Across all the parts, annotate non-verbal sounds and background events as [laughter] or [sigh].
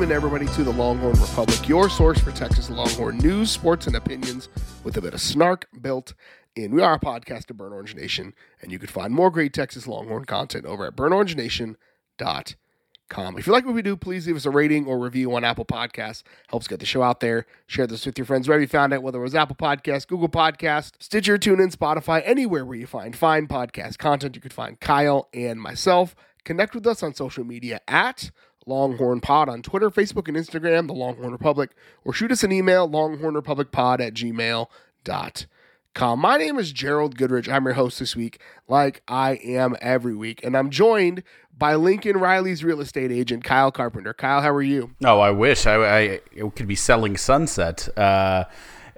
Welcome in everybody to the Longhorn Republic, your source for Texas Longhorn news, sports, and opinions with a bit of snark built in. We are a podcast of Burn Orange Nation, and you can find more great Texas Longhorn content over at burnorangenation.com. If you like what we do, please leave us a rating or review on Apple Podcasts. Helps get the show out there. Share this with your friends wherever you found it, whether it was Apple Podcasts, Google Podcasts, Stitcher, TuneIn, Spotify, anywhere where you find fine podcast content. You could find Kyle and myself. Connect with us on social media at Longhorn Pod on Twitter, Facebook, and Instagram, the Longhorn Republic, or shoot us an email, longhornrepublicpod at gmail.com. My name is Gerald Goodrich. I'm your host this week, like I am every week, and I'm joined by Lincoln Riley's real estate agent, Kyle Carpenter. Kyle, how are you? Oh, I wish I, I could be selling Sunset. Uh,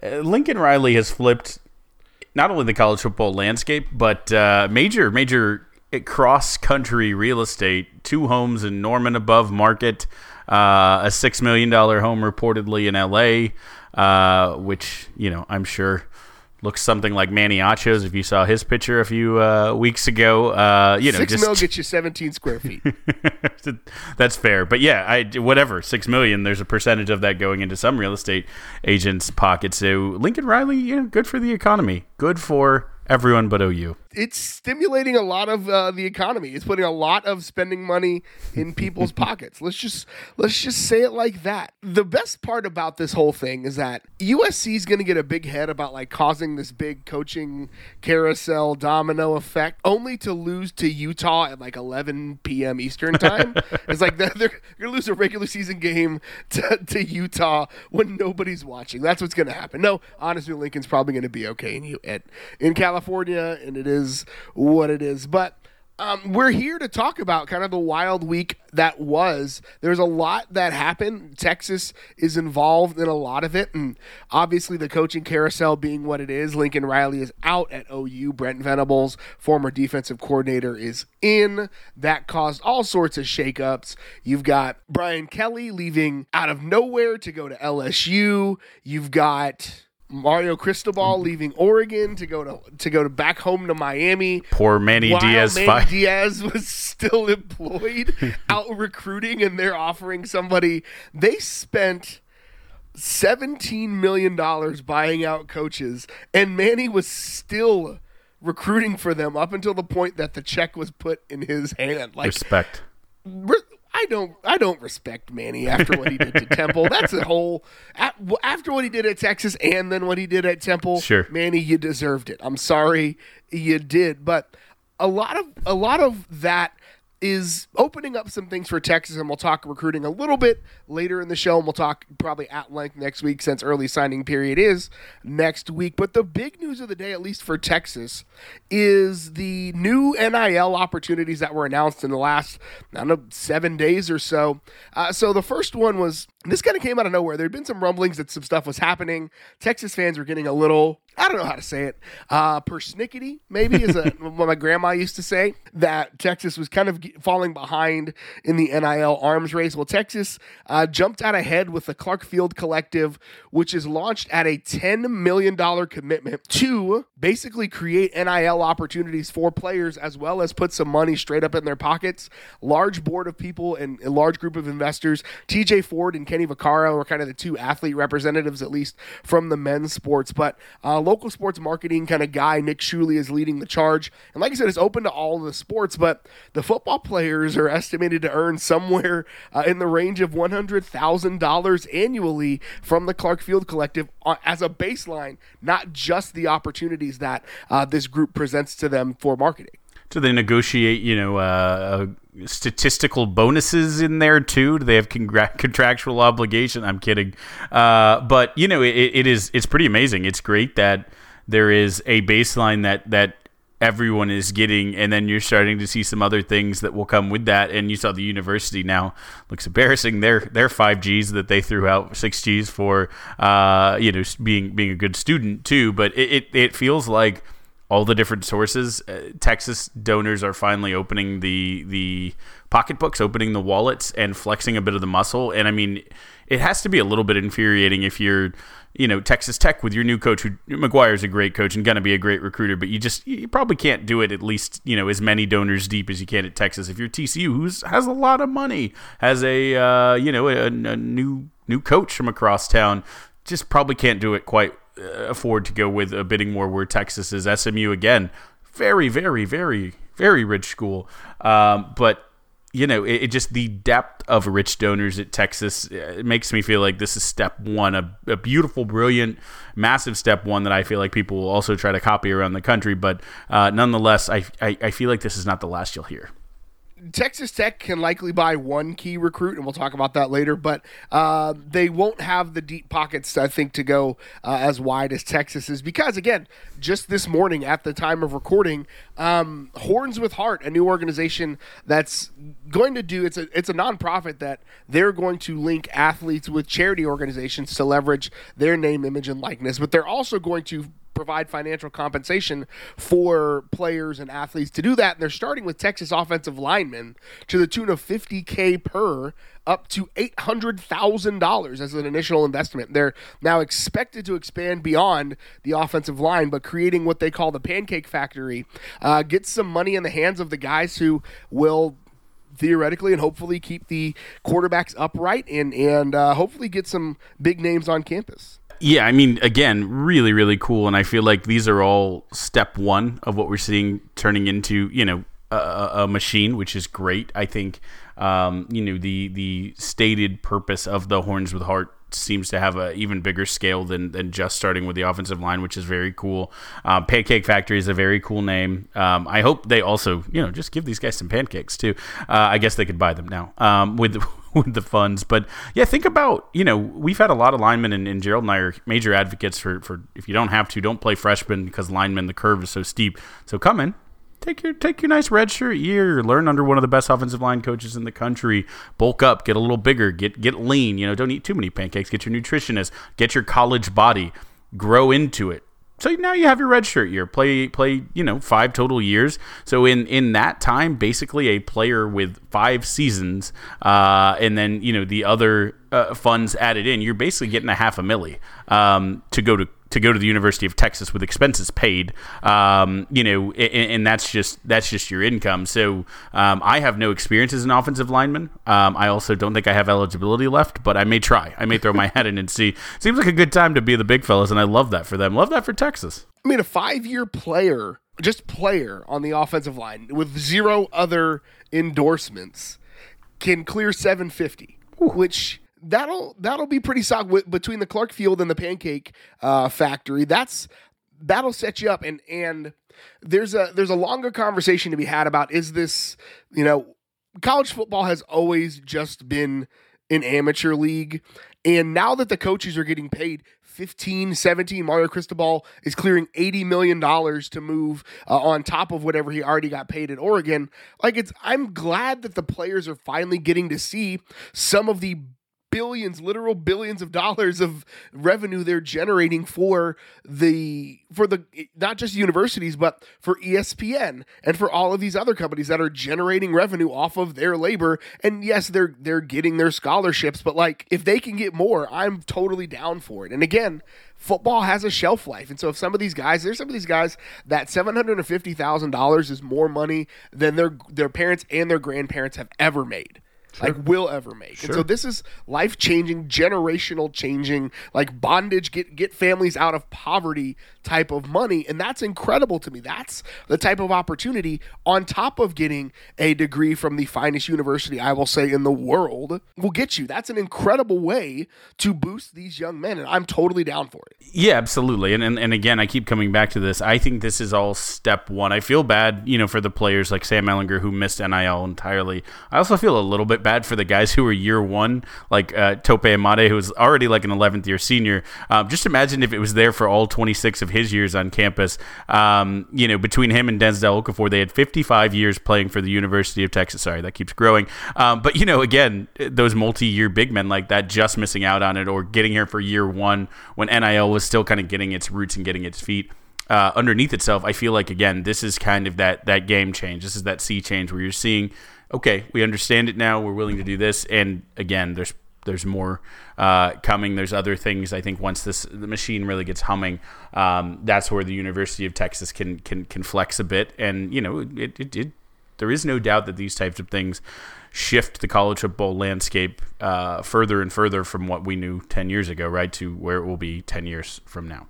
Lincoln Riley has flipped not only the college football landscape, but uh, major, major cross country real estate, two homes in Norman above market, uh, a $6 million home reportedly in LA, uh, which, you know, I'm sure looks something like Manny Achos if you saw his picture a few uh, weeks ago. Uh, you know, Six just, mil gets you 17 square feet. [laughs] That's fair, but yeah, I whatever six million. There's a percentage of that going into some real estate agents' pockets. So Lincoln Riley, you know, good for the economy, good for everyone but OU it's stimulating a lot of uh, the economy. It's putting a lot of spending money in [laughs] people's pockets. Let's just let's just say it like that. The best part about this whole thing is that USC is going to get a big head about like causing this big coaching carousel domino effect, only to lose to Utah at like 11 p.m. Eastern time. [laughs] it's like they're, they're going to lose a regular season game to, to Utah when nobody's watching. That's what's going to happen. No, honestly, Lincoln's probably going to be okay in at, in California, and it is what it is. But um, we're here to talk about kind of the wild week that was. There's a lot that happened. Texas is involved in a lot of it, and obviously the coaching carousel being what it is. Lincoln Riley is out at OU. Brent Venables, former defensive coordinator, is in. That caused all sorts of shakeups. You've got Brian Kelly leaving out of nowhere to go to LSU. You've got Mario Cristobal mm-hmm. leaving Oregon to go to to go to back home to Miami. Poor Manny Diaz. Manny Diaz was still employed [laughs] out recruiting, and they're offering somebody. They spent seventeen million dollars buying out coaches, and Manny was still recruiting for them up until the point that the check was put in his hand. Like respect. Re- I don't I don't respect Manny after what he did to Temple. [laughs] That's a whole after what he did at Texas and then what he did at Temple. Sure, Manny, you deserved it. I'm sorry you did, but a lot of a lot of that is opening up some things for Texas, and we'll talk recruiting a little bit later in the show, and we'll talk probably at length next week since early signing period is next week. But the big news of the day, at least for Texas, is the new NIL opportunities that were announced in the last, I don't know, seven days or so. Uh, so the first one was this kind of came out of nowhere. There had been some rumblings that some stuff was happening. Texas fans were getting a little I don't know how to say it. Uh, persnickety, maybe, is a, [laughs] what my grandma used to say, that Texas was kind of falling behind in the NIL arms race. Well, Texas uh, jumped out ahead with the Clark Field Collective, which is launched at a $10 million commitment to basically create NIL opportunities for players as well as put some money straight up in their pockets. Large board of people and a large group of investors. TJ Ford and Kenny Vaccaro are kind of the two athlete representatives, at least from the men's sports. But uh, local sports marketing kind of guy, Nick Shuley, is leading the charge. And like I said, it's open to all the sports, but the football players are estimated to earn somewhere uh, in the range of $100,000 annually from the Clark Field Collective uh, as a baseline, not just the opportunities that uh, this group presents to them for marketing. Do they negotiate, you know, uh, statistical bonuses in there too? Do they have contractual obligation? I'm kidding, uh, but you know, it, it is it's pretty amazing. It's great that there is a baseline that that everyone is getting, and then you're starting to see some other things that will come with that. And you saw the university now looks embarrassing. Their their five Gs that they threw out, six Gs for, uh, you know, being being a good student too. But it, it, it feels like all the different sources. Uh, Texas donors are finally opening the the pocketbooks, opening the wallets, and flexing a bit of the muscle. And I mean, it has to be a little bit infuriating if you're, you know, Texas Tech with your new coach, who McGuire's a great coach and going to be a great recruiter, but you just you probably can't do it at least you know as many donors deep as you can at Texas. If you're TCU, who has a lot of money, has a uh, you know a, a new new coach from across town, just probably can't do it quite afford to go with a bidding war where Texas is SMU again. Very, very, very, very rich school. Um, but you know, it, it, just the depth of rich donors at Texas uh, it makes me feel like this is step one, a, a, beautiful, brilliant, massive step one that I feel like people will also try to copy around the country. But uh, nonetheless, I, I, I feel like this is not the last you'll hear. Texas Tech can likely buy one key recruit, and we'll talk about that later. But uh, they won't have the deep pockets, I think, to go uh, as wide as Texas is because, again, just this morning at the time of recording, um, Horns with Heart, a new organization that's going to do it's a it's a nonprofit that they're going to link athletes with charity organizations to leverage their name, image, and likeness. But they're also going to provide financial compensation for players and athletes to do that. And they're starting with Texas offensive linemen to the tune of 50K per up to $800,000 as an initial investment. They're now expected to expand beyond the offensive line, but creating what they call the pancake factory, uh, get some money in the hands of the guys who will theoretically and hopefully keep the quarterbacks upright and and uh, hopefully get some big names on campus. Yeah, I mean, again, really, really cool, and I feel like these are all step one of what we're seeing turning into, you know, a, a machine, which is great. I think, um, you know, the the stated purpose of the Horns with Heart seems to have a even bigger scale than, than just starting with the offensive line, which is very cool. Um, Pancake Factory is a very cool name. Um, I hope they also, you know, just give these guys some pancakes too. Uh, I guess they could buy them now um, with [laughs] with the funds. But yeah, think about you know we've had a lot of linemen, and, and Gerald and I are major advocates for for if you don't have to, don't play freshman because linemen the curve is so steep. So come in, take your take your nice redshirt year, learn under one of the best offensive line coaches in the country, bulk up, get a little bigger, get get lean. You know, don't eat too many pancakes. Get your nutritionist, get your college body, grow into it. So now you have your redshirt year. Play play you know five total years. So in in that time, basically a player with five seasons, uh, and then you know the other uh, funds added in, you're basically getting a half a milli um, to go to to go to the University of Texas with expenses paid. Um, you know, and, and, that's just that's just your income. So um, I have no experience as an offensive lineman. Um, I also don't think I have eligibility left, but I may try. I may throw my hat in and see. Seems like a good time to be the big fellas, and I love that for them. Love that for Texas. I mean, a five-year player, just player on the offensive line with zero other endorsements, can clear 750, Ooh. which that'll that'll be pretty solid between the Clark Field and the Pancake uh, Factory. That's that'll set you up, and and there's a there's a longer conversation to be had about is this you know college football has always just been an amateur league, and now that the coaches are getting paid 15, 17. Mario Cristobal is clearing $80 million to move uh, on top of whatever he already got paid at Oregon. Like, it's, I'm glad that the players are finally getting to see some of the billions, literal billions of dollars of revenue they're generating for the for the not just universities but for ESPN and for all of these other companies that are generating revenue off of their labor. And yes, they're they're getting their scholarships, but like if they can get more, I'm totally down for it. And again, football has a shelf life. And so if some of these guys, there's some of these guys that $750,000 is more money than their their parents and their grandparents have ever made sure. like will ever make. Sure. And so this is life changing, generational changing, like bondage, get get families out of poverty type of money. And that's incredible to me. That's the type of opportunity on top of getting a degree from the finest university, I will say, in the world, will get you. That's an incredible way to boost these young men. And I'm totally down for it. Yeah, absolutely. And, and, and again, I keep coming back to this. I think this is all step one. I feel bad, you know, for the players like Sam Ehlinger who missed NIL entirely. I also feel a little bit bad for the guys who were year one, like uh, Tope Imade, who was already like an 11th year senior. Um, just imagine if it was there for all 26 of his years on campus. Um, you know, between him and Denzel Okafor, they had 55 years playing for the University of Texas. Sorry, that keeps growing. Um, but you know, again, those multi-year big men like that just missing out on it or getting here for year one when NIL was still kind of getting its roots and getting its feet uh, underneath itself, I feel like again, this is kind of that that game change. This is that sea change where you're seeing, okay, we understand it now. We're willing to do this, and again, there's there's more uh, coming. There's other things. I think once this the machine really gets humming, um, that's where the University of Texas can can can flex a bit. And you know, it, it, it there is no doubt that these types of things shift the college football landscape uh, further and further from what we knew 10 years ago, right, to where it will be 10 years from now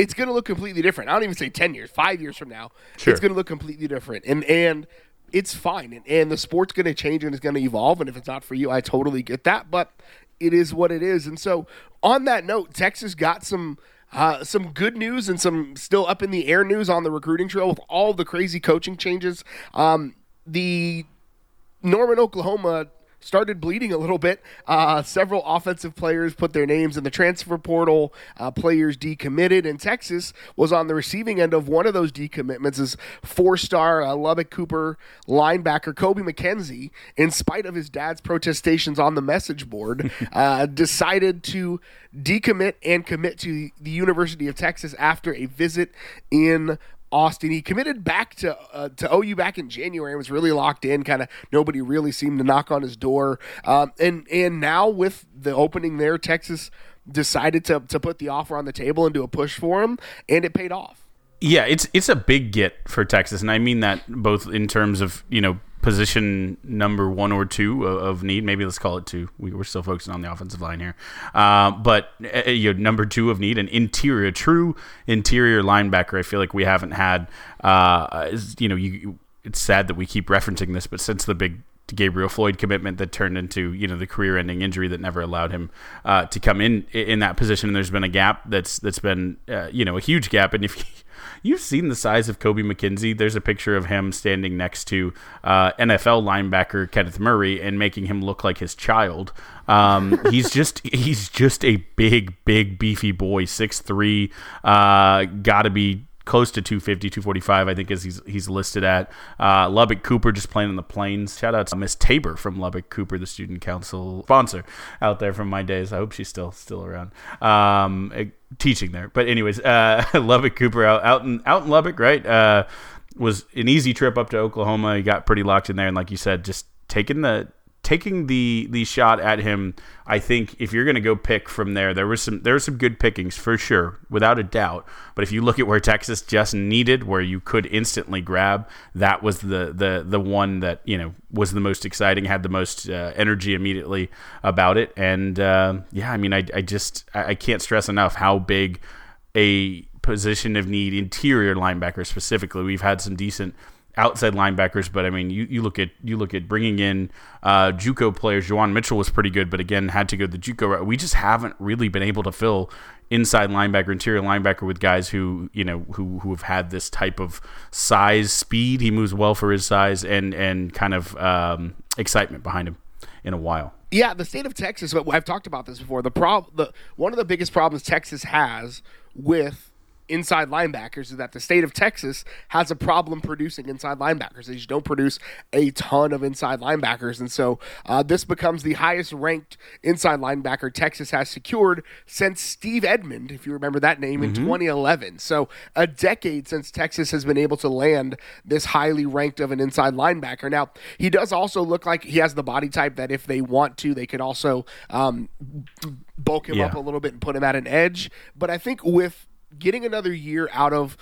it's going to look completely different. I don't even say 10 years, 5 years from now. Sure. It's going to look completely different. And and it's fine. And, and the sport's going to change and it's going to evolve and if it's not for you, I totally get that, but it is what it is. And so on that note, Texas got some uh, some good news and some still up in the air news on the recruiting trail with all the crazy coaching changes. Um, the Norman, Oklahoma started bleeding a little bit. Uh, several offensive players put their names in the transfer portal. Uh, players decommitted, and Texas was on the receiving end of one of those decommitments. As four-star uh, Lubbock Cooper linebacker Kobe McKenzie, in spite of his dad's protestations on the message board, [laughs] uh, decided to decommit and commit to the University of Texas after a visit in Austin. He committed back to uh, to OU back in January and was really locked in. Kind of nobody really seemed to knock on his door. Um, and and now with the opening there, Texas decided to to put the offer on the table and do a push for him, and it paid off. Yeah, it's it's a big get for Texas, and I mean that both in terms of you know position number one or two of, need. Maybe let's call it two. We, are still focusing on the offensive line here, uh, but uh, you know, number two of need, an interior, true interior linebacker. I feel like we haven't had. Uh, you know, you, it's sad that we keep referencing this, but since the big Gabriel Floyd commitment that turned into you know the career-ending injury that never allowed him uh, to come in in that position. And there's been a gap that's that's been uh, you know a huge gap. And if You've seen the size of Kobe McKenzie. There's a picture of him standing next to uh, NFL linebacker Kenneth Murray and making him look like his child. Um, [laughs] he's just he's just a big, big, beefy boy, six three. Uh, Got to be close to 250, 245, I think, is he's, he's listed at. Uh, Lubbock Cooper just playing in the plains. Shout out to Miss Tabor from Lubbock Cooper, the student council sponsor out there from my days. I hope she's still still around. Um, eh, teaching there. But anyways, uh, [laughs] Lubbock Cooper out, out in out in Lubbock, right? Uh, was an easy trip up to Oklahoma. He got pretty locked in there, and like you said, just taking the taking the the shot at him, I think if you're going to go pick from there, there was some there were some good pickings for sure, without a doubt. But if you look at where Texas just needed, where you could instantly grab, that was the the the one that you know was the most exciting, had the most uh, energy immediately about it, and uh, yeah, I mean, I I just I can't stress enough how big a position of need interior linebacker specifically. We've had some decent outside linebackers, but I mean, you, you look at you look at bringing in uh, JUCO players. Juwan Mitchell was pretty good, but again, had to go the JUCO route. We just haven't really been able to fill inside linebacker, interior linebacker with guys who you know who who have had this type of size, speed. He moves well for his size, and and kind of um, excitement behind him in a while. Yeah, the state of Texas. I've talked about this before. The prob the one of the biggest problems Texas has with inside linebackers is that the state of Texas has a problem producing inside linebackers. They just don't produce a ton of inside linebackers. And so uh, this becomes the highest ranked inside linebacker Texas has secured since Steve Edmond, if you remember that name, in mm-hmm. 2011. So a decade since Texas has been able to land this highly ranked of an inside linebacker. Now, he does also look like he has the body type that if they want to, they could also um, bulk him yeah. up a little bit and put him at an edge. But I think with getting another year out of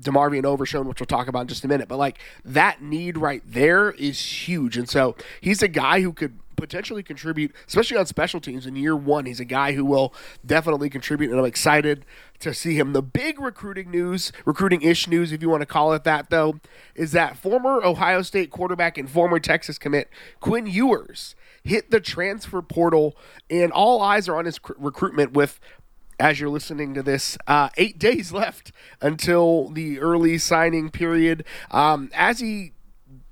DeMarvion Overshown, which we'll talk about in just a minute. But like that need right there is huge. And so he's a guy who could potentially contribute, especially on special teams in year one. He's a guy who will definitely contribute, and I'm excited to see him. The big recruiting news, recruiting ish news, if you want to call it that, though, is that former Ohio State quarterback and former Texas commit Quinn Ewers hit the transfer portal, and all eyes are on his recruitment with as you're listening to this, uh, eight days left until the early signing period. Um, as he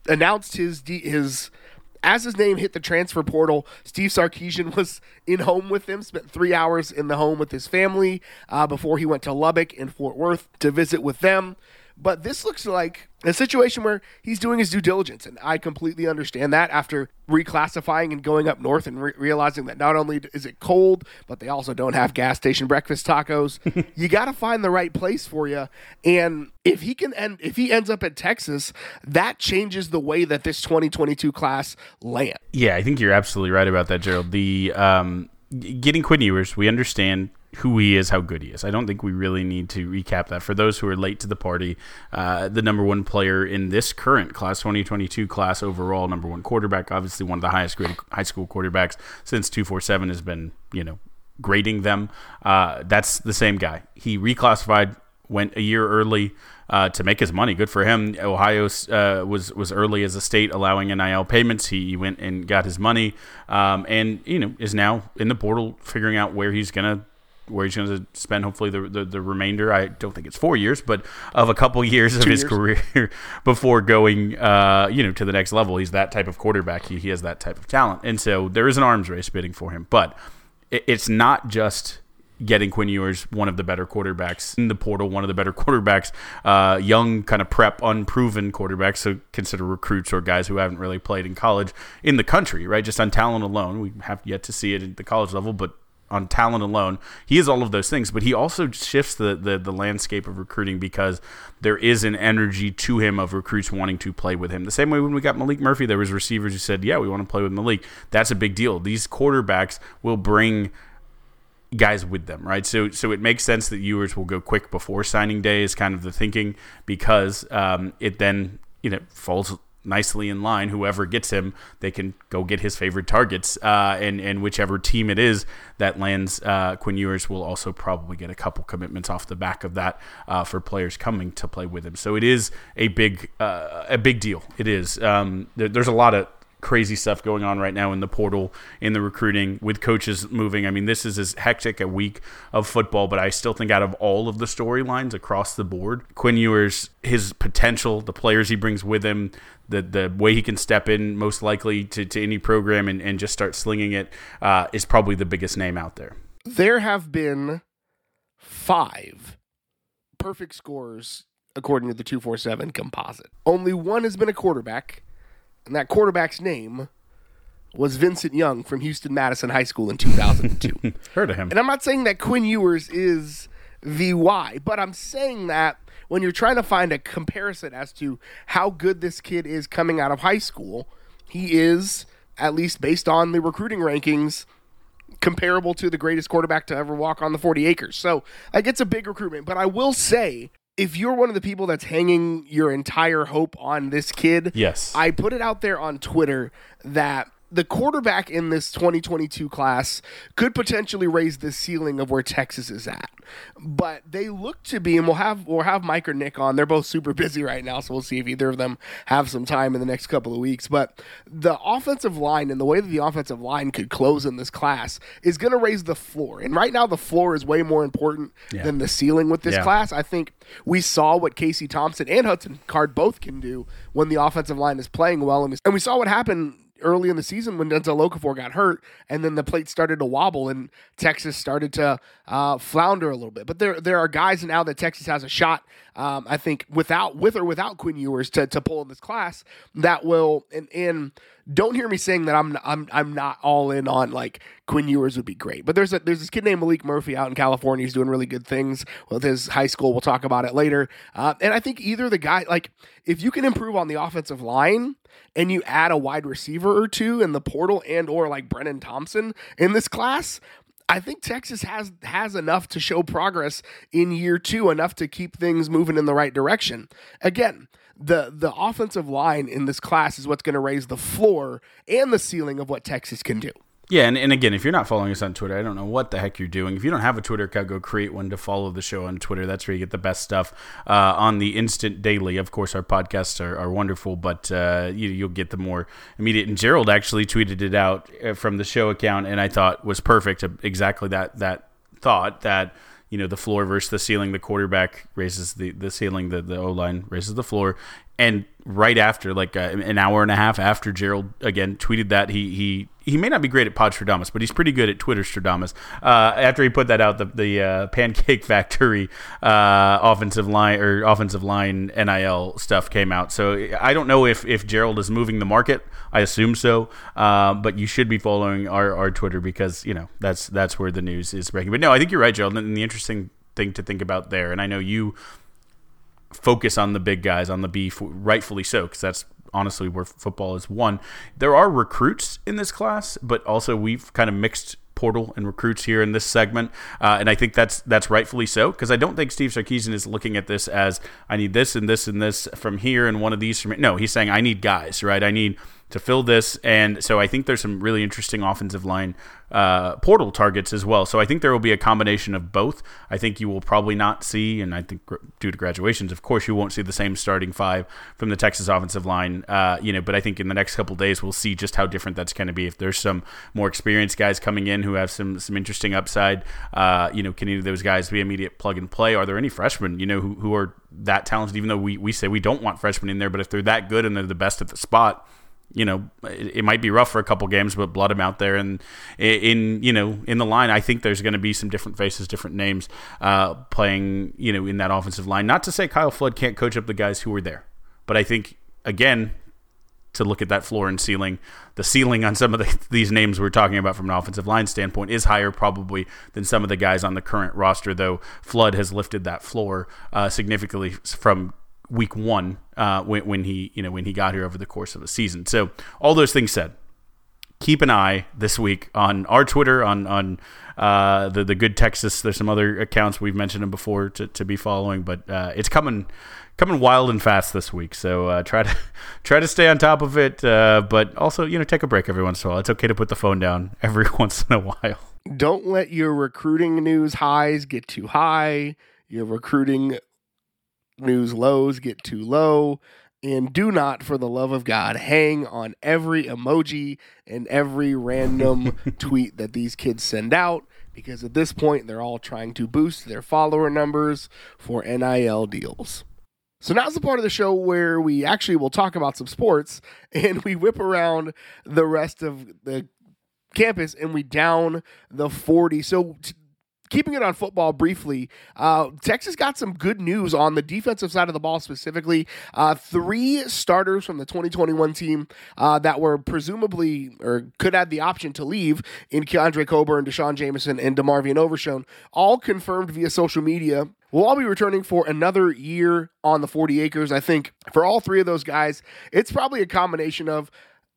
announced his his as his name hit the transfer portal, Steve Sarkisian was in home with him, spent three hours in the home with his family uh, before he went to Lubbock and Fort Worth to visit with them. But this looks like a situation where he's doing his due diligence, and I completely understand that after reclassifying and going up north and re- realizing that not only is it cold, but they also don't have gas station breakfast tacos. [laughs] you got to find the right place for you, and if he can end, if he ends up at Texas, that changes the way that this 2022 class land. Yeah, I think you're absolutely right about that, Gerald. The um, getting Quinn Ewers, we understand who he is, how good he is. I don't think we really need to recap that. For those who are late to the party, uh, the number one player in this current class, 2022 class overall, number one quarterback, obviously one of the highest graded high school quarterbacks since 247 has been, you know, grading them. Uh, that's the same guy. He reclassified, went a year early. Uh, to make his money. Good for him. Ohio uh, was was early as a state allowing NIL payments. He, went and got his money, um, and you know is now in the portal figuring out where he's gonna where he's going to spend hopefully the, the, the, remainder. I don't think it's four years, but of a couple years of his years. career [laughs] before going, uh, you know, to the next level. He's that type of quarterback. He, he has that type of talent, and so there is an arms race bidding for him. But it, it's not just getting Quinn Ewers, one of the better quarterbacks in the portal, one of the better [laughs] quarterbacks, uh, young, kind of prep, unproven quarterbacks. So consider recruits or guys who haven't really played in college in the country, right? Just on talent alone, we have yet to see it at the college level, but on talent alone. He is all of those things, but he also shifts the, the, the landscape of recruiting because there is an energy to him of recruits wanting to play with him. The same way when we got Maalik Murphy, there was receivers who said, "Yeah, we want to play with Maalik." That's a big deal. These quarterbacks will bring guys with them, right? So so it makes sense that Ewers will go quick before signing day is kind of the thinking because um, it then you know falls nicely in line. Whoever gets him, they can go get his favorite targets, uh, and and whichever team it is that lands uh, Quinn Ewers will also probably get a couple commitments off the back of that uh, for players coming to play with him. So it is a big uh, a big deal. It is. Um, there, there's a lot of crazy stuff going on right now in the portal, in the recruiting, with coaches moving. I mean, this is as hectic a week of football, but I still think out of all of the storylines across the board, Quinn Ewers, his potential, the players he brings with him, the the way he can step in most likely to, to any program and, and just start slinging it uh, is probably the biggest name out there. There have been five perfect scores according to the 247 composite. Only one has been a quarterback and that quarterback's name was Vincent Young from Houston Madison High School in 2002. [laughs] Heard of him. And I'm not saying that Quinn Ewers is the why, but I'm saying that when you're trying to find a comparison as to how good this kid is coming out of high school, he is, at least based on the recruiting rankings, comparable to the greatest quarterback to ever walk on the 40 acres. So, like, it's a big recruitment. But I will say if you're one of the people that's hanging your entire hope on this kid, yes, I put it out there on Twitter that the quarterback in this 2022 class could potentially raise the ceiling of where Texas is at. But they look to be, and we'll have we'll have Mike or Nick on. They're both super busy right now, so we'll see if either of them have some time in the next couple of weeks. But the offensive line and the way that the offensive line could close in this class is going to raise the floor. And right now, the floor is way more important yeah. than the ceiling with this yeah. class. I think we saw what Casey Thompson and Hudson Card both can do when the offensive line is playing well, and we, and we saw what happened early in the season when Denzel Okafor got hurt, and then the plate started to wobble, and Texas started to uh, flounder a little bit. But there there are guys now that Texas has a shot. Um, I think without with or without Quinn Ewers to to pull in this class that will and and don't hear me saying that I'm I'm I'm not all in on like Quinn Ewers would be great. But there's a there's this kid named Maalik Murphy out in California. He's doing really good things with his high school. We'll talk about it later. Uh, and I think either the guy like if you can improve on the offensive line and you add a wide receiver or two in the portal and or like Brenen Thompson in this class, I think Texas has has enough to show progress in year 2 enough to keep things moving in the right direction. Again, the the offensive line in this class is what's going to raise the floor and the ceiling of what Texas can do. Yeah, and, and again, if you're not following us on Twitter, I don't know what the heck you're doing. If you don't have a Twitter account, go create one to follow the show on Twitter. That's where you get the best stuff uh, on the instant daily. Of course, our podcasts are, are wonderful, but uh, you, will get the more immediate. And Gerald actually tweeted it out uh, from the show account, and I thought was perfect. Uh, exactly that that thought that you know the floor versus the ceiling. The quarterback raises the the ceiling. The the O line raises the floor, and right after, like uh, an hour and a half after Gerald again tweeted that, he he he may not be great at Podstradamus, but he's pretty good at Twitter Stradamus. Uh, after he put that out, the the uh, Pancake [laughs] Factory uh, offensive line or offensive line NIL stuff came out. So I don't know if if Gerald is moving the market. I assume so, uh, but you should be following our, our Twitter because you know that's that's where the news is breaking. But no, I think you're right, Gerald. And the interesting thing to think about there, and I know you focus on the big guys on the beef, rightfully so, because that's honestly where football is one. There are recruits in this class, but also we've kind of mixed portal and recruits here in this segment, uh, and I think that's that's rightfully so because I don't think Steve Sarkisian is looking at this as I need this and this and this from here and one of these from here. no. He's saying I need guys, right? I need to fill this. And so I think there's some really interesting offensive line uh, portal targets as well. So I think there will be a combination of both. I think you will probably not see, and I think due to graduations, of course, you won't see the same starting five from the Texas offensive line. Uh, you know, but I think in the next couple days we'll see just how different that's going to be. If there's some more experienced guys coming in who have some some interesting upside, uh, you know, can any of those guys be immediate plug and play? Are there any freshmen, you know, who, who are that talented? Even though we, we say we don't want freshmen in there, but if they're that good and they're the best at the spot you know, it, it, might be rough for a couple games, but blood him out there. And in, you know, in the line, I think there's going to be some different faces, different names uh, playing, you know, in that offensive line. Not to say Kyle Flood can't coach up the guys who were there, but I think, again, to look at that floor and ceiling, the ceiling on some of the, [laughs] these names we're talking about from an offensive line standpoint is higher probably than some of the guys on the current roster, though Flood has lifted that floor uh, significantly from week one uh, when, when he you know when he got here over the course of the season. So all those things said, keep an eye this week on our Twitter on on uh, the the Good Texas. There's some other accounts we've mentioned them before to, to be following, but uh, it's coming coming wild and fast this week. So uh, try to [laughs] try to stay on top of it, uh, but also you know take a break every once in a while. It's okay to put the phone down [laughs] every once in a while. Don't let your recruiting news highs get too high. Your recruiting news lows get too low. And do not, for the love of God, hang on every emoji and every random [laughs] tweet that these kids send out because at this point they're all trying to boost their follower numbers for NIL deals. So now's the part of the show where we actually will talk about some sports [laughs] and we whip around the rest of the campus and we down the 40. So t- keeping it on football briefly, uh, Texas got some good news on the defensive side of the ball specifically. Uh, three starters from the 2021 team uh, that were presumably or could have the option to leave in Keondre Coburn, D'Shawn Jamison, and DeMarvion Overshown, all confirmed via social media We'll all be returning for another year on the 40 acres. I think for all three of those guys, it's probably a combination of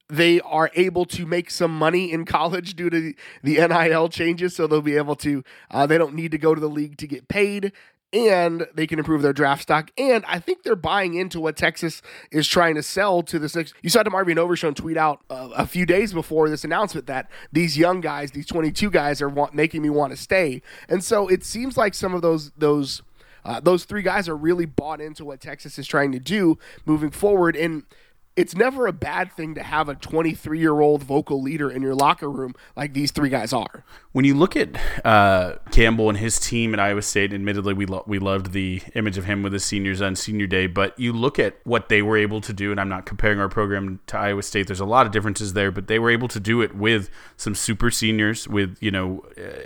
they are able to make some money in college due to the NIL changes. So they'll be able to, uh, they don't need to go to the league to get paid and they can improve their draft stock. And I think they're buying into what Texas is trying to sell to the six. You saw DeMarvion Overshown tweet out uh, a few days before this announcement that these young guys, these 22 guys, are making me want to stay. And so it seems like some of those those uh, those three guys are really bought into what Texas is trying to do moving forward. And it's never a bad thing to have a 23 year old vocal leader in your locker room like these three guys are. When you look at uh, Campbell and his team at Iowa State, admittedly, we, lo- we loved the image of him with his seniors on senior day, but you look at what they were able to do, and I'm not comparing our program to Iowa State. There's a lot of differences there, but they were able to do it with some super seniors, with, you know,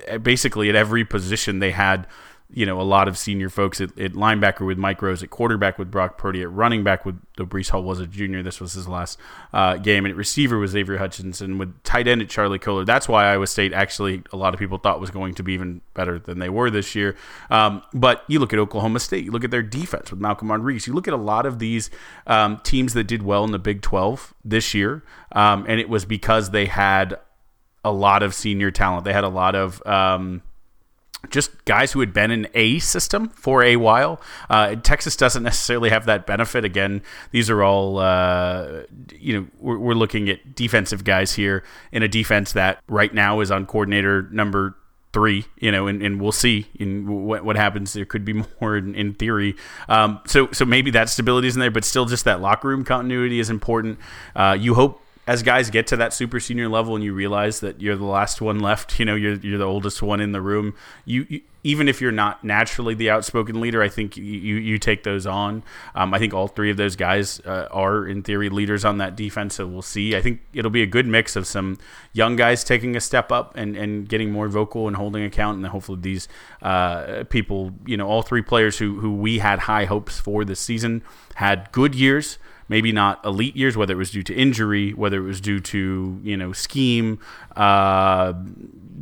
uh, basically at every position they had you know, a lot of senior folks at, at, linebacker with Mike Rose, at quarterback with Brock Purdy, at running back with the Breece Hall was a junior. This was his last uh, game, and at receiver was Avery Hutchinson, with tight end at Charlie Kolar. That's why Iowa State actually a lot of people thought was going to be even better than they were this year. Um, but you look at Oklahoma State, you look at their defense with Malcolm Rodriguez, you look at a lot of these um, teams that did well in the Big 12 this year, um, and it was because they had a lot of senior talent. They had a lot of um, just guys who had been in a system for a while. Uh, Texas doesn't necessarily have that benefit. Again, these are all, uh, you know, we're, we're, looking at defensive guys here in a defense that right now is on coordinator number three, you know, and, and we'll see in what, what happens. There could be [laughs] more in, in theory. Um, so, so maybe that stability is in there, but still just that locker room continuity is important. Uh, you hope as guys get to that super senior level and you realize that you're the last one left, [laughs] you know, you're you're the oldest one in the room. You, you even if you're not naturally the outspoken leader, I think you you take those on. Um, I think all three of those guys uh, are in theory leaders on that defense. So we'll see. I think it'll be a good mix of some young guys taking a step up and, and getting more vocal and holding account, and hopefully these uh, people, you know, all three players who who we had high hopes for this season had good years maybe not elite years, whether it was due to injury, whether it was due to you know scheme, uh,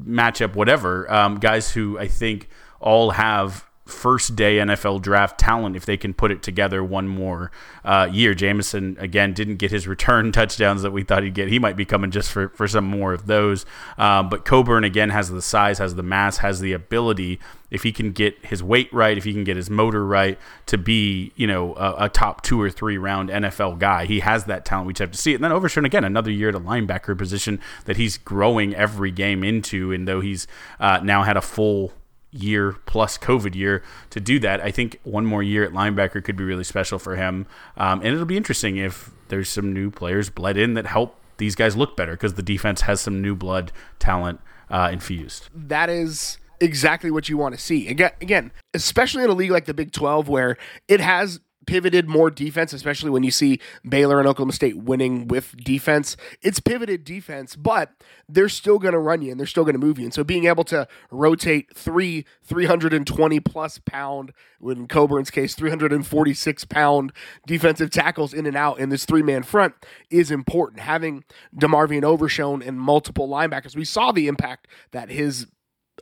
matchup, whatever. Um, guys who I think all have first day NFL draft talent if they can put it together one more uh, year. Jamison again didn't get his return [laughs] touchdowns that we thought he'd get. He might be coming just for, for some more of those. Um, but Coburn again has the size, has the mass, has the ability. If he can get his weight right, if he can get his motor right, to be you know a, a top two or three round NFL guy, he has that talent. We just have to see it. And then Overshown again, another year at a linebacker position that he's growing every game into. And though he's uh, now had a full year plus COVID year to do that. I think one more year at linebacker could be really special for him. Um, and it'll be interesting if there's some new players bled in that help these guys look better because the defense has some new blood talent uh, infused. That is exactly what you want to see. Again, again, especially in a league like the Big 12 where it has pivoted more defense, especially when you see Baylor and Oklahoma State winning with defense. It's pivoted defense, but they're still going to run you and they're still going to move you. And so being able to rotate three 320 plus pound, in Coburn's case, 346 pound defensive tackles in and out in this three man front is important. Having DeMarvion Overshown and multiple linebackers, we saw the impact that his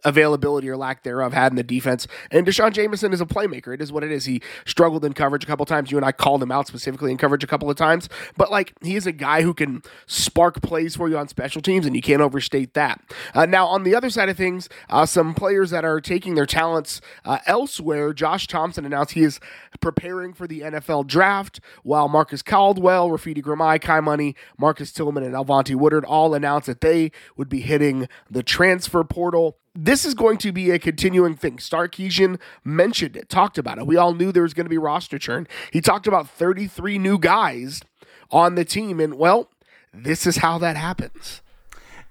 availability or lack thereof had in the defense. And D'Shawn Jamison is a playmaker. It is what it is. He struggled in coverage a couple times. You and I called him out specifically in coverage a couple of times. But like he is a guy who can spark plays for you on special teams, and you can't overstate that. Uh, now on the other side of things, uh, some players that are taking their talents uh, elsewhere. Josh Thompson announced he is preparing for the NFL draft, while Marcus Caldwell, Rafiti Ghirmai, Kai Money, Marcus Tillman, and Alvonte Woodard all announced that they would be hitting the transfer portal this is going to be a continuing thing. Sarkisian mentioned it, talked about it. We all knew there was going to be roster churn. He talked about 33 new guys on the team, and well, this is how that happens.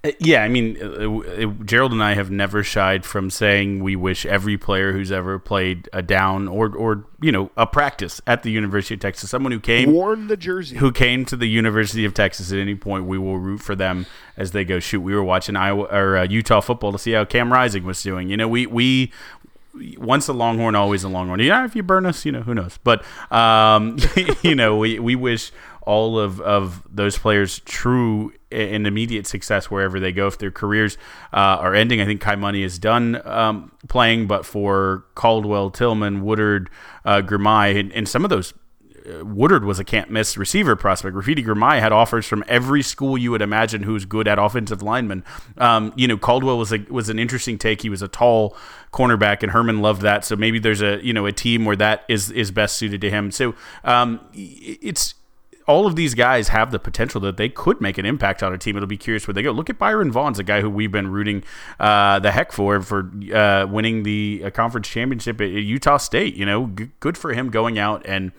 Uh, yeah, I mean, uh, uh, Gerald and I have never shied from saying we wish every player who's ever played a down or, or you know, a practice at the University of Texas, someone who came worn the jersey, who came to the University of Texas at any point, we will root for them as they go shoot. We were watching Iowa or uh, Utah football to see how Cam Rising was doing. You know, we we once a Longhorn, always a Longhorn. Yeah, if you burn us, you know, who knows? But um, [laughs] you know, we we wish all of, of those players true and immediate success wherever they go. If their careers uh, are ending, I think Kai Money is done um, playing, but for Caldwell, Tillman, Woodard, uh, Ghirmai, and, and some of those uh, Woodard was a can't miss receiver prospect. Rafiti Ghirmai had offers from every school you would imagine who's good at offensive linemen. Um, you know, Caldwell was a, was an interesting take. He was a tall cornerback, and Herman loved that. So maybe there's a you know a team where that is is best suited to him. So um, it's all of these guys have the potential that they could make an impact on a team. It'll be curious where they go. Look at Byron Vaughns a guy who we've been rooting uh, the heck for for uh, winning the uh, conference championship at Utah State. You know, g- good for him going out and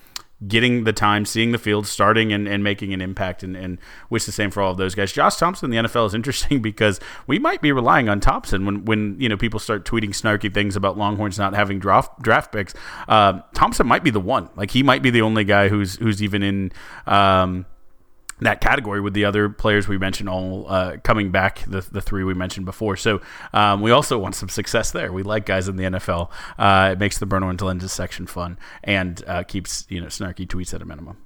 getting the time, seeing the field, starting and, and making an impact, and, and wish the same for all of those guys. Josh Thompson the NFL is interesting [laughs] because we might be relying on Thompson when, when you know people start tweeting snarky things about Longhorns not having draft draft picks. Uh, Thompson might be the one. Like he might be the only guy who's who's even in. Um, that category with the other players we mentioned all uh, coming back, the, the three we mentioned before. So um, we also want some success there. We like guys in the NFL. Uh, it makes the Bruno and Lenses section fun and uh, keeps you know snarky tweets at a minimum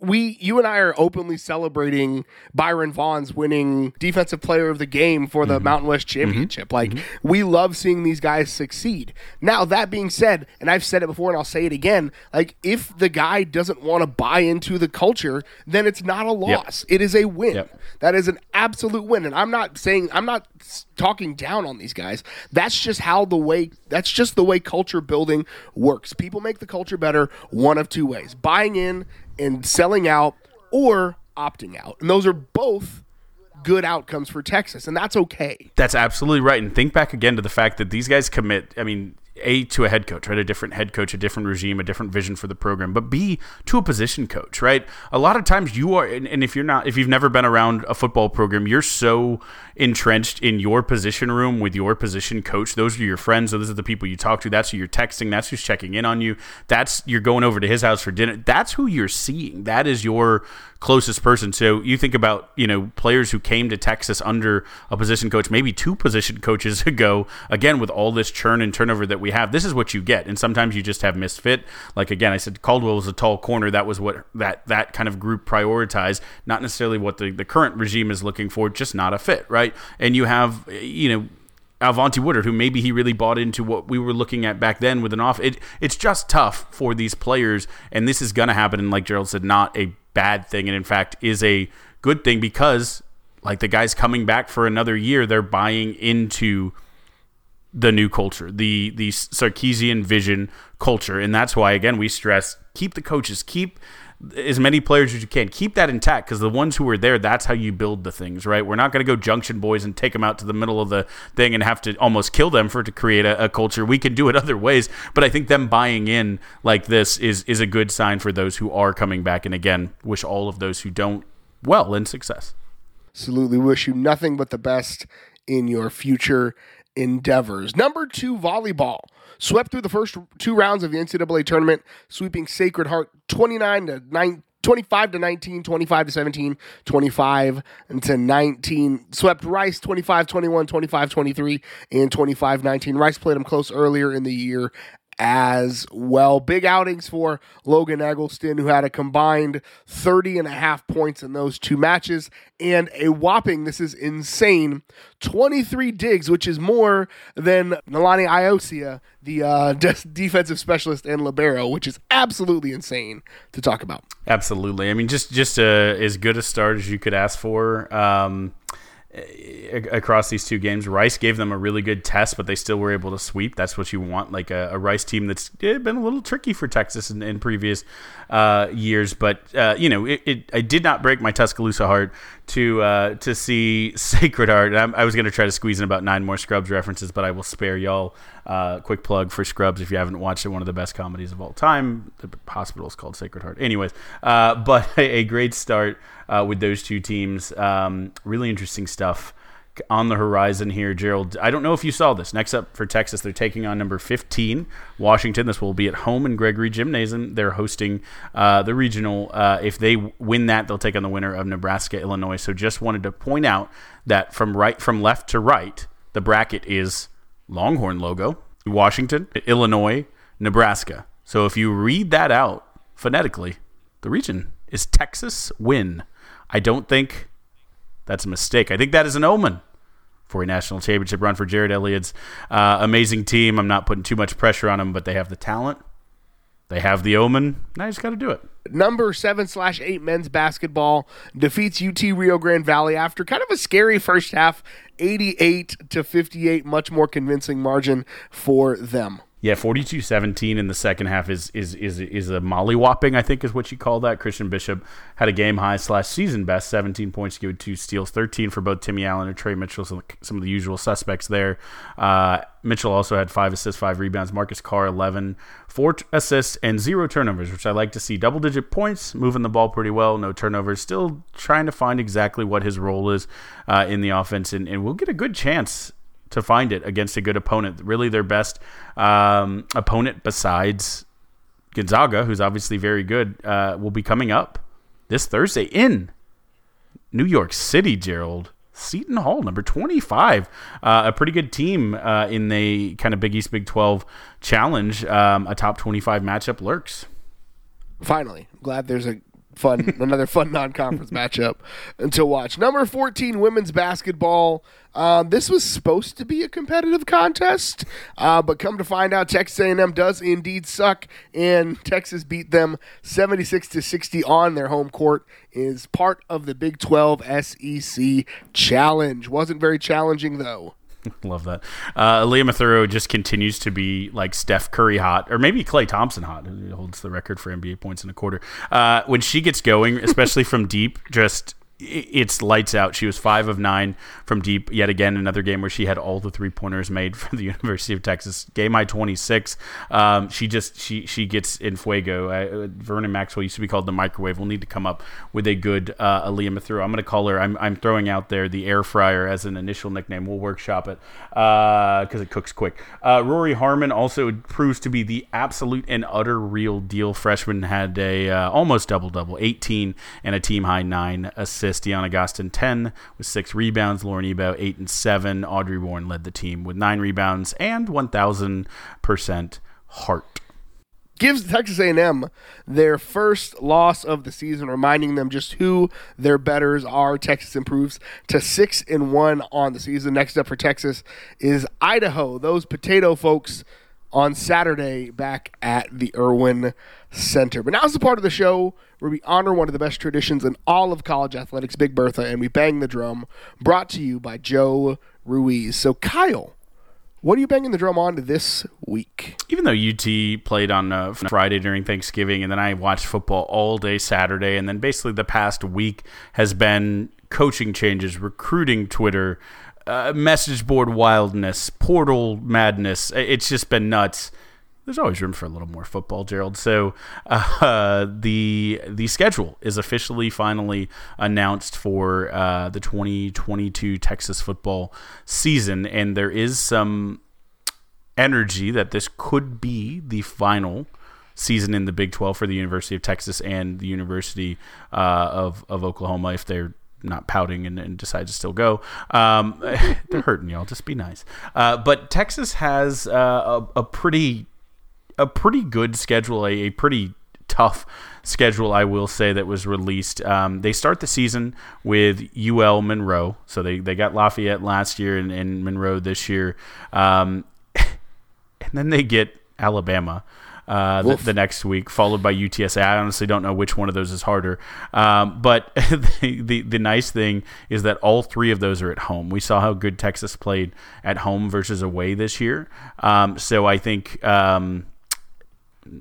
we you and I are openly celebrating Byron Vaughns winning defensive player of the game for the mm-hmm. Mountain West mm-hmm. Championship. Mm-hmm. Like mm-hmm. we love seeing these guys succeed. Now that being said, and I've said it before and I'll say it again, like if the guy doesn't want to buy into the culture, then it's not a loss. Yep. It is a win. Yep. That is an absolute win. And I'm not saying I'm not talking down on these guys. That's just how the way that's just the way culture building works. People make the culture better one of two ways. Buying in and selling out or opting out. And those are both good outcomes for Texas, and that's okay. That's absolutely right. And think back again to the fact that these guys commit. I mean, a to a head coach, right? A different head coach, a different regime, a different vision for the program, but B to a position coach, right? A lot of times you are, and, and if you're not, if you've never been around a football program, you're so entrenched in your position room with your position coach. Those are your friends. So those are the people you talk to. That's who you're texting. That's who's checking in on you. That's you're going over to his house for dinner. That's who you're seeing. That is your closest person. So you think about, you know, players who came to Texas under a position coach, maybe two position coaches [laughs] ago, again, with all this churn and turnover that we have, this is what you get. And sometimes you just have misfit. Like again, I said Caldwell was a tall corner. That was what that that kind of group prioritized, not necessarily what the, the current regime is looking for, just not a fit, right? And you have, you know, Alvonte Woodard, who maybe he really bought into what we were looking at back then with an off. It, it's just tough for these players, and this is going to happen. And like Gerald said, not a bad thing, and in fact is a good thing because, like the guys coming back for another year, they're buying into the new culture, the the Sarkisian vision culture, and that's why again we stress keep the coaches, keep as many players as you can. Keep that intact because the ones who are there, that's how you build the things, right? We're not going to go junction boys and take them out to the middle of the thing and have to almost kill them for to create a, a, culture. We can do it [laughs] other ways, but I think them buying in like this is is a good sign for those who are coming back. And again, wish all of those who don't well in success. Absolutely, wish you nothing but the best in your future endeavors. Number two, volleyball swept through the first two rounds of the NCAA tournament, sweeping Sacred Heart 29 to 9. 25 to 19, 25 to 17, 25 to 19. Swept Rice 25 21, 25 23, and 25 19. Rice played them close earlier in the year as well. Big outings for Logan Eggleston, who had a combined 30 and a half points in those two matches, and a whopping, this is insane, 23 digs, which is more than Nalani Iosia, the uh, [laughs] de- defensive specialist and libero, which is absolutely insane to talk about. Absolutely. I mean, just just as good a start as you could ask for. Um, across these two games. Rice gave them a really good test, but they still were able to sweep. That's what you want, like a, a Rice team that's been a little tricky for Texas in, in previous uh, years. But uh, you know, it, it, I did not break my Tuscaloosa heart to uh, to see [laughs] Sacred Heart. I, I was going to try to squeeze in about nine more Scrubs references, but I will spare y'all. Uh, quick plug for Scrubs if you haven't watched it, one of the best comedies of all time. The hospital is called Sacred Heart. Anyways, uh, [laughs] but a, a, great start uh, with those two teams. Um, really interesting stuff on the horizon here, Gerald. I don't know if you saw this. Next up for Texas, they're taking on number 15, Washington. This will be at home in Gregory Gymnasium. They're hosting uh, the regional. Uh, if they win that, they'll take on the winner of Nebraska, Illinois. So just wanted to point out that from right from left to right, the bracket is Longhorn logo, Washington, Illinois, Nebraska. So if you read that out phonetically, the region is Texas win. I don't think that's a mistake. I think that is an omen for a national championship run for Jerritt Elliott's uh, amazing team. I'm not putting too much pressure on them, but they have the talent. They have the omen. Now you just got to do it. Number seven slash eight men's basketball defeats UT Rio Grande Valley after kind of a scary first half, 88 to 58, much more convincing margin for them. Yeah, 42-17 in the second half is is is is a mollywhopping, I think is what you call that. Christian Bishop had a game high slash season best, 17 points, gave two steals, 13 for both Timmy Allen and Tre Mitchell, so some of the usual suspects there. Uh, Mitchell also had five assists, five rebounds. Marcus Carr, 11, four t- assists, and zero turnovers, which I like to see. Double digit points, moving the ball pretty well, no turnovers. Still trying to find exactly what his role is uh, in the offense, and, and we'll get a good chance to find it against a good opponent. Really, their best um, opponent besides Gonzaga, who's obviously very good, uh, will be coming up this Thursday in New York City, Gerald. Seton Hall, number 25. Uh, a pretty good team uh, in the kind of Big East, Big 12 challenge. Um, a top 25 matchup lurks. Finally, I'm glad there's a fun [laughs] another fun non-conference matchup to watch. Number 14 women's basketball. Um, this was supposed to be a competitive contest, uh, but come to find out, Texas A&M does indeed suck, and Texas beat them 76 to 60 on their home court. Is part of the Big 12 SEC challenge. Wasn't very challenging though. [laughs] Love that. Uh, Aliyah Matharu just continues to be like Steph Curry hot, or maybe Klay Thompson hot, who holds the record for NBA points in a quarter. Uh, when she gets going, especially from deep, just it's lights out. She was five of nine from deep. Yet again, another game where she had all the three pointers made [laughs] for the University of Texas. Game I twenty six. Um, she just she she gets in fuego. Uh, Vernon Maxwell used to be called the microwave. We'll need to come up with a good uh, Aliyah Matharu. I'm going to call her. I'm I'm throwing out there the air fryer as an initial nickname. We'll workshop it because uh, it cooks quick. Uh, Rori Harmon also proves to be the absolute and utter real deal. Freshman had a uh, almost double double, 18 and a team high nine assists. DeYona Gaston 10 with six rebounds. Lauren Ebo eight and seven. Audrey Warren led the team with nine rebounds and 1,000 percent heart gives Texas A&M their first loss of the season, reminding them just who their betters are. Texas improves to six and one on the season. Next up for Texas is Idaho. Those potato folks on Saturday back at the Erwin Center. But now's the part of the show where we honor one of the best traditions in all of college athletics, Big Bertha, and we bang the drum. Brought to you by Joe Ruiz. So, Kyle. What are you banging the drum on this week? Even though UT played on uh, Friday during Thanksgiving, and then I watched football all day Saturday, and then basically the past week has been coaching changes, recruiting Twitter, uh, message board wildness, portal madness. It's just been nuts there's always room for a little more football, Gerald. So uh, [laughs] the the schedule is officially finally announced for uh, the 2022 Texas football season, and there is some energy that this could be the final season in the Big 12 for the University of Texas and the University uh, of of Oklahoma if they're not pouting and, and, decide to still go. Um, [laughs] they're hurting y'all. Just be nice. Uh, but Texas has uh, a, a, pretty a pretty good schedule, a, a pretty tough schedule, I will say, that was released. Um, they start the season with UL Monroe. So they, they got Lafayette last year and, and Monroe this year. Um, [laughs] and then they get Alabama. Uh, the, the, next week, followed by UTSA. I honestly don't know which one of those is harder. Um, but [laughs] the, the, the nice thing is that all three of those are at home. We saw how good Texas played at home versus away this year. Um, so I think um,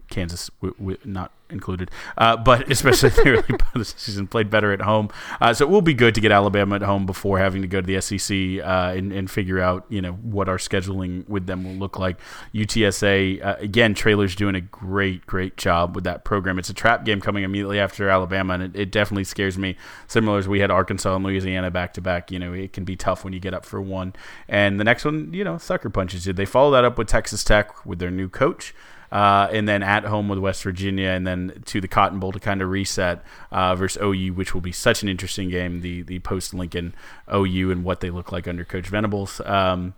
Kansas w- w- not included, uh, but especially the early part of the season, played better at home. Uh, so it will be good to get Alabama at home before having to go to the SEC uh, and, and, figure out you know what our scheduling with them will look like. UTSA uh, again, Traylor's doing a great great job with that program. It's a trap game coming immediately after Alabama, and it, it definitely scares me. Similar as we had Arkansas and Louisiana back to back. You know, it can be tough when you get up for one, and the next one, you know, sucker punches you. They follow that up with Texas Tech with their new coach uh, and then at home with West Virginia, and then to the Cotton Bowl to kind of reset uh, versus OU, which will be such an interesting game. The the post Lincoln OU and what they look like under Coach Venables. Um,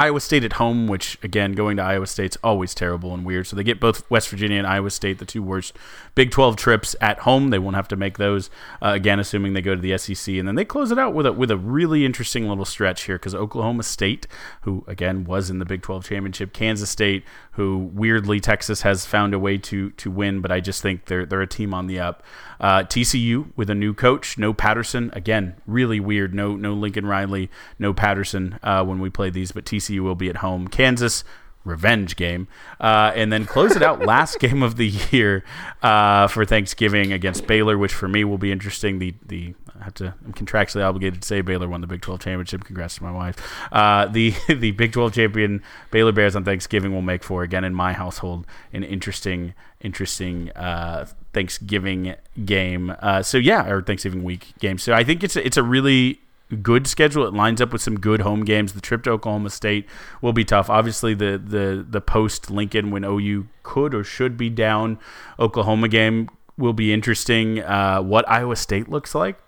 Iowa State at home, which again, going to Iowa State's always terrible and weird. So they get both West Virginia and Iowa State, the two worst Big 12 trips at home. They won't have to make those uh, again, assuming they go to the SEC, and then they close it out with a with a really interesting little stretch here because Oklahoma State, who again was in the Big 12 championship, Kansas State, who weirdly Texas has found a way to to win, but I just think they're they're a team on the up. Uh, TCU with a new coach, no Patterson. Again, really weird. No no Lincoln Riley, no Patterson uh, when we play these, but TCU will be at home. Kansas revenge game, uh, and then close it out [laughs] last game of the year uh, for Thanksgiving against Baylor, which for me will be interesting. The the I have to I'm contractually obligated to say Baylor won the Big 12 championship. Congrats to my wife. Uh, the [laughs] the Big 12 champion Baylor Bears on Thanksgiving will make for again in my household an interesting interesting uh, Thanksgiving game. Uh, so yeah, or Thanksgiving week game. So I think it's a, it's a really good schedule. It lines up with some good home games. The trip to Oklahoma State will be tough. Obviously, the the the post Lincoln when OU could or should be down Oklahoma game will be interesting. Uh, what Iowa State looks like.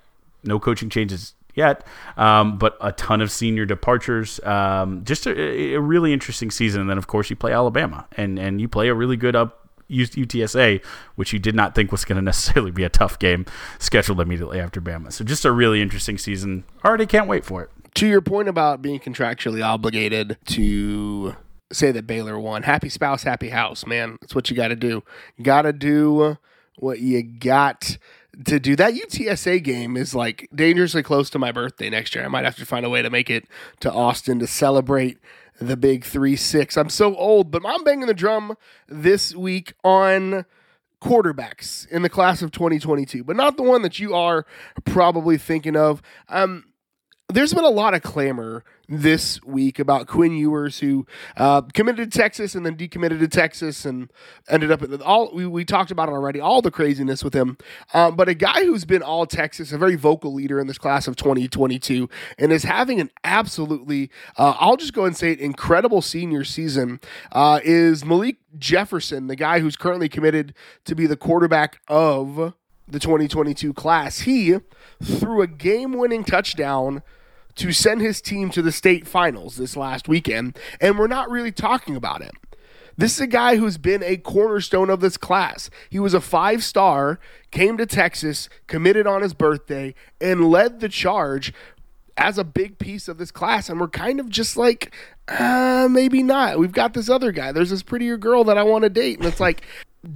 No coaching changes yet, um, but a ton of senior departures. Um, just a, a, really interesting season. And then, of course, you play Alabama, and and you play a really good up UTSA, which you did not think was going to necessarily be a tough game, scheduled immediately after Bama. So just a really interesting season. Already can't wait for it. To your point about being contractually obligated to say that Baylor won, happy spouse, happy house, man. That's what you got to do. Got to do what you got to do. That UTSA game is like dangerously close to my birthday next year. I might have to find a way to make it to Austin to celebrate the big 3 6. I'm so old, but I'm banging the drum this week on quarterbacks in the class of 2022, but not the one that you are probably thinking of. Um, there's been a lot of clamor this week about Quinn Ewers, who uh, committed to Texas and then decommitted to Texas and ended up at the all. We, we talked about it already, all the craziness with him. Um, but a guy who's been all Texas, a very vocal leader in this class of 2022, and is having an absolutely, uh, I'll just go and say it, incredible senior season, uh, is Malik Jefferson, the guy who's currently committed to be the quarterback of the 2022 class. He threw a game winning touchdown to send his team to the state finals this last weekend, and we're not really talking about him. This is a guy who's been a cornerstone of this class. He was a five star, came to Texas, committed on his birthday, and led the charge as a big piece of this class. And we're kind of just like, uh, maybe not. We've got this other guy. There's this prettier girl that I want to date. And it's like,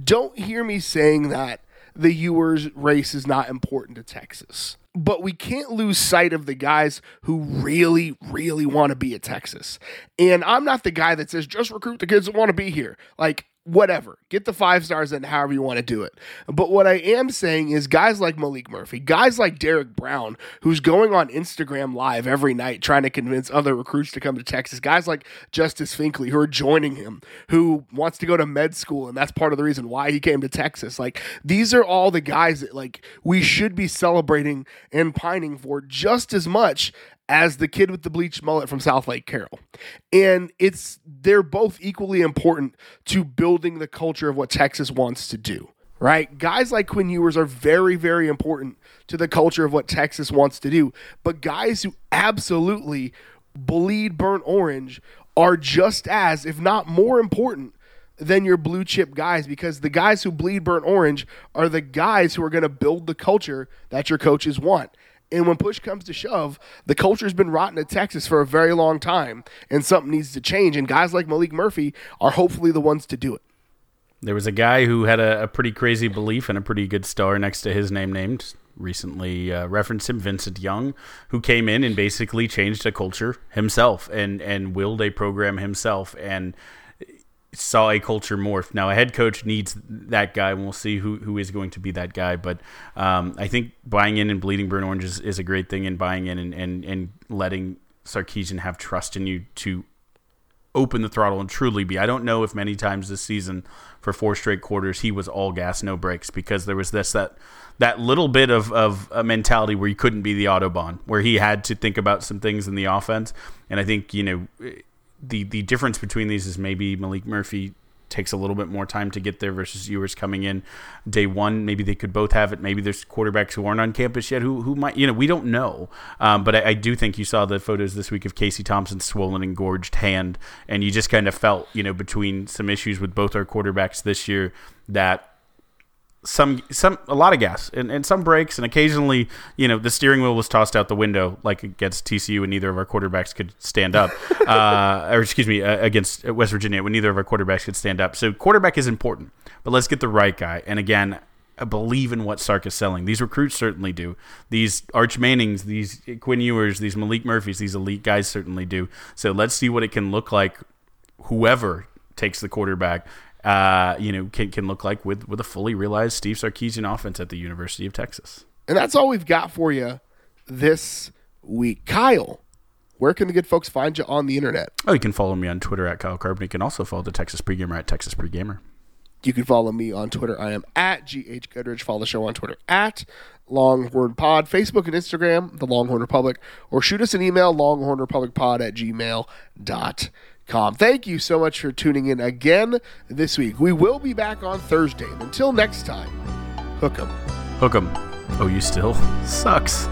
don't hear me saying that the Ewers race is not important to Texas but we can't lose sight of the guys who really, really want to be at Texas. And I'm not the guy that says just recruit the kids that want to be here. Like, whatever. Get the five stars and however you want to do it. But what I am saying is guys like Maalik Murphy, guys like Derek Brown, who's going on Instagram live every night trying to convince other recruits to come to Texas, guys like Justice Finkley who are joining him, who wants to go to med school, and that's part of the reason why he came to Texas. Like these are all the guys that like we should be celebrating and pining for just as much as the kid with the bleached mullet from Southlake Carroll. And it's they're both equally important to building the culture of what Texas wants to do. Right? Guys like Quinn Ewers are very, very important to the culture of what Texas wants to do. But guys who absolutely bleed burnt orange are just as, if not more important, than your blue chip guys because the guys who bleed burnt orange are the guys who are going to build the culture that your coaches want. And when push comes to shove, the culture's been rotten at Texas for a very long time, and something needs to change. And guys like Maalik Murphy are hopefully the ones to do it. There was a guy who had a, a pretty crazy belief and a pretty good star next to his name named recently uh, referenced him, Vincent Young, who came in and basically changed a culture himself and and willed a program himself and saw a culture morph. Now, a head coach needs that guy, and we'll see who, who is going to be that guy. But um, I think buying in and bleeding burn orange is, is a great thing, and buying in and, and, and letting Sarkisian have trust in you to open the throttle and truly be. I don't know if many times this season for four straight quarters he was all gas, no brakes, because there was this that that little bit of, of a mentality where he couldn't be the autobahn, where he had to think about some things in the offense. And I think, you know, the the difference between these is maybe Maalik Murphy takes a little bit more time to get there versus Ewers coming in day one. Maybe they could both have it. Maybe there's quarterbacks who aren't on campus yet who who might you know we don't know. Um, but I, I, do think you saw the photos this week of Casey Thompson's swollen and gorged hand, and you just kind of felt you know between some issues with both our quarterbacks this year that some some a lot of gas and, and some brakes and occasionally you know the steering wheel was tossed out the window like against TCU and neither of our quarterbacks could stand up [laughs] uh, or excuse me uh, against West Virginia when neither of our quarterbacks could stand up so quarterback is important but let's get the right guy and again I believe in what Sark is selling. These recruits certainly do. These Arch Mannings, these Quinn Ewers, these Maalik Murphys, these elite guys certainly do. So let's see what it can look like. Whoever takes the quarterback uh, you know, can, can look like with, with a fully realized Steve Sarkisian offense at the University of Texas. And that's all we've got for you this week. Kyle, where can the good folks find you on the internet? Oh, you can follow me on Twitter at Kyle Carbon. You can also follow the Texas Pregamer at Texas Pregamer. You can follow me on Twitter. I am at GH Goodrich. Follow the show on Twitter at Longhorn Pod, Facebook and Instagram, The Longhorn Republic, or shoot us an email, longhornrepublicpod at gmail.com com. Thank you so much for tuning in again this week. We will be back on Thursday. Until next time, hook 'em. Hook 'em. Oh, you still? Sucks.